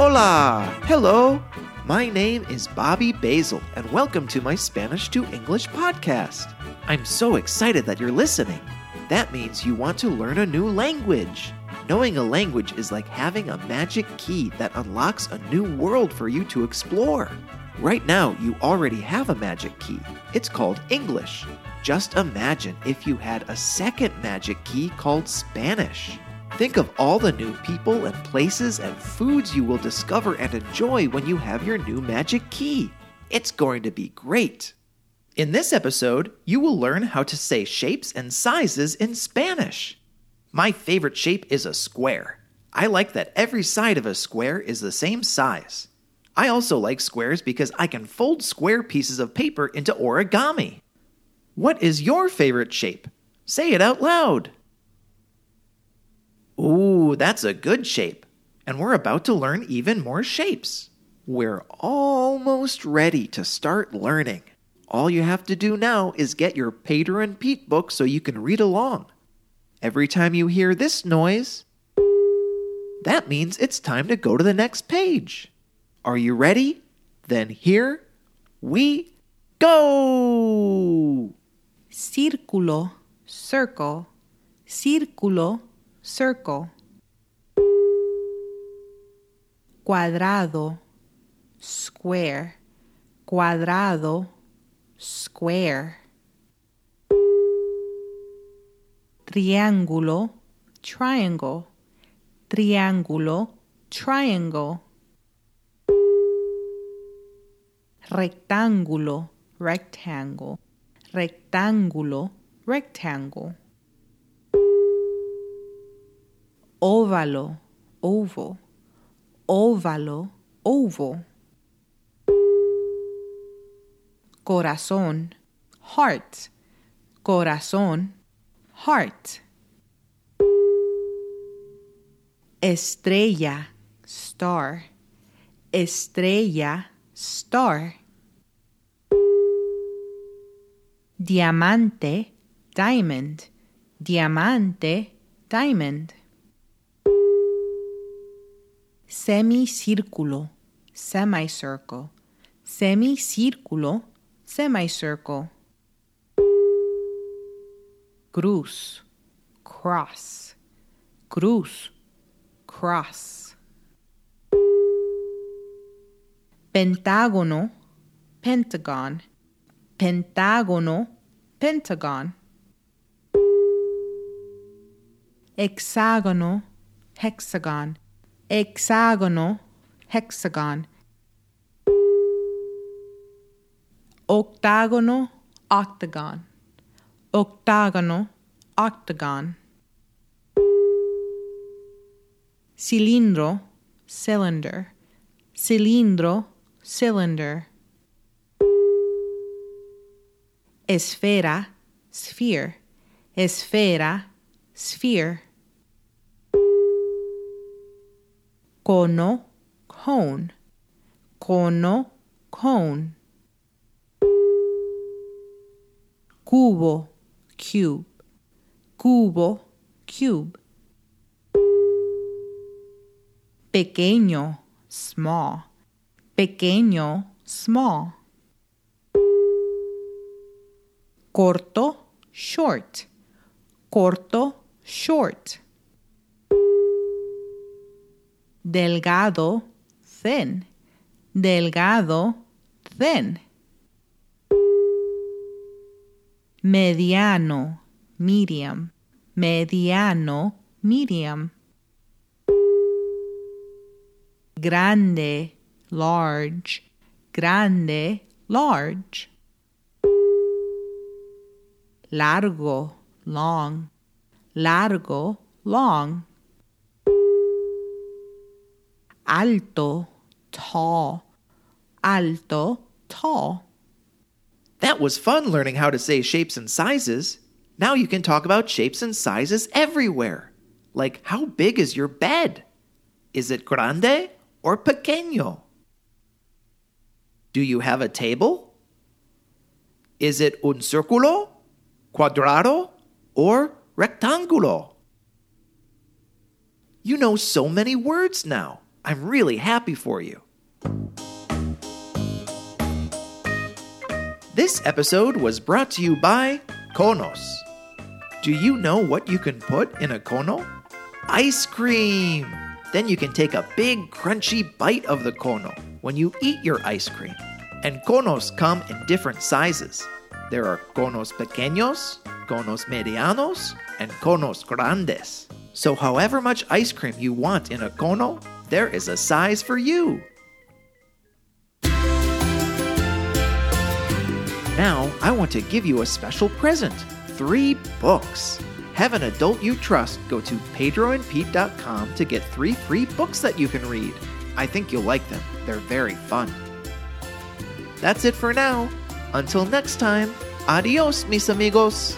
Hola! Hello! My name is Bobby Basil, and welcome to my Spanish to English podcast. I'm so excited that you're listening. That means you want to learn a new language. Knowing a language is like having a magic key that unlocks a new world for you to explore. Right now, you already have a magic key. It's called English. Just imagine if you had a second magic key called Spanish. Think of all the new people and places and foods you will discover and enjoy when you have your new magic key. It's going to be great. In this episode, you will learn how to say shapes and sizes in Spanish. My favorite shape is a square. I like that every side of a square is the same size. I also like squares because I can fold square pieces of paper into origami. What is your favorite shape? Say it out loud. Ooh, that's a good shape. And we're about to learn even more shapes. We're almost ready to start learning. All you have to do now is get your Pedro and Pete book so you can read along. Every time you hear this noise, that means it's time to go to the next page. Are you ready? Then here we go! Círculo, circle, círculo, circle. Cuadrado, square, cuadrado, square. triángulo, triangle, triángulo, triangle. Rectángulo, rectangle, rectángulo, rectangle. Óvalo, oval, óvalo, oval. Corazón, heart, corazón, heart. Estrella, star. Estrella, star. Diamante, diamond. Diamante, diamond. Semicírculo, semicircle. Semicírculo, semicircle cruz, cross, cruz, cross. Pentágono, pentagon, pentágono, pentagon. Hexágono, hexagon, hexágono, hexagon. Octágono, octagon octágono, octagon. Cilindro, cylinder, cilindro, cylinder. Esfera, sphere, esfera, sphere. Cono, cone, cono, cone. Cubo, cube, cubo, cube. Pequeño, small, pequeño, small. Corto, short, corto, short. Delgado, thin, delgado, thin mediano, medium, mediano, medium. Grande, large, grande, large. Largo, long, largo, long. Alto, tall, alto, tall. That was fun learning how to say shapes and sizes. Now you can talk about shapes and sizes everywhere. Like, how big is your bed? Is it grande or pequeño? Do you have a table? Is it un círculo, cuadrado, or rectangulo? You know so many words now. I'm really happy for you. This episode was brought to you by Conos. Do you know what you can put in a cono? Ice cream! Then you can take a big crunchy bite of the cono when you eat your ice cream. And conos come in different sizes. There are conos pequeños, conos medianos, and conos grandes. So, however much ice cream you want in a cono, there is a size for you. Now, I want to give you a special present three books. Have an adult you trust go to pedroandpete.com to get three free books that you can read. I think you'll like them, they're very fun. That's it for now. Until next time, adios, mis amigos.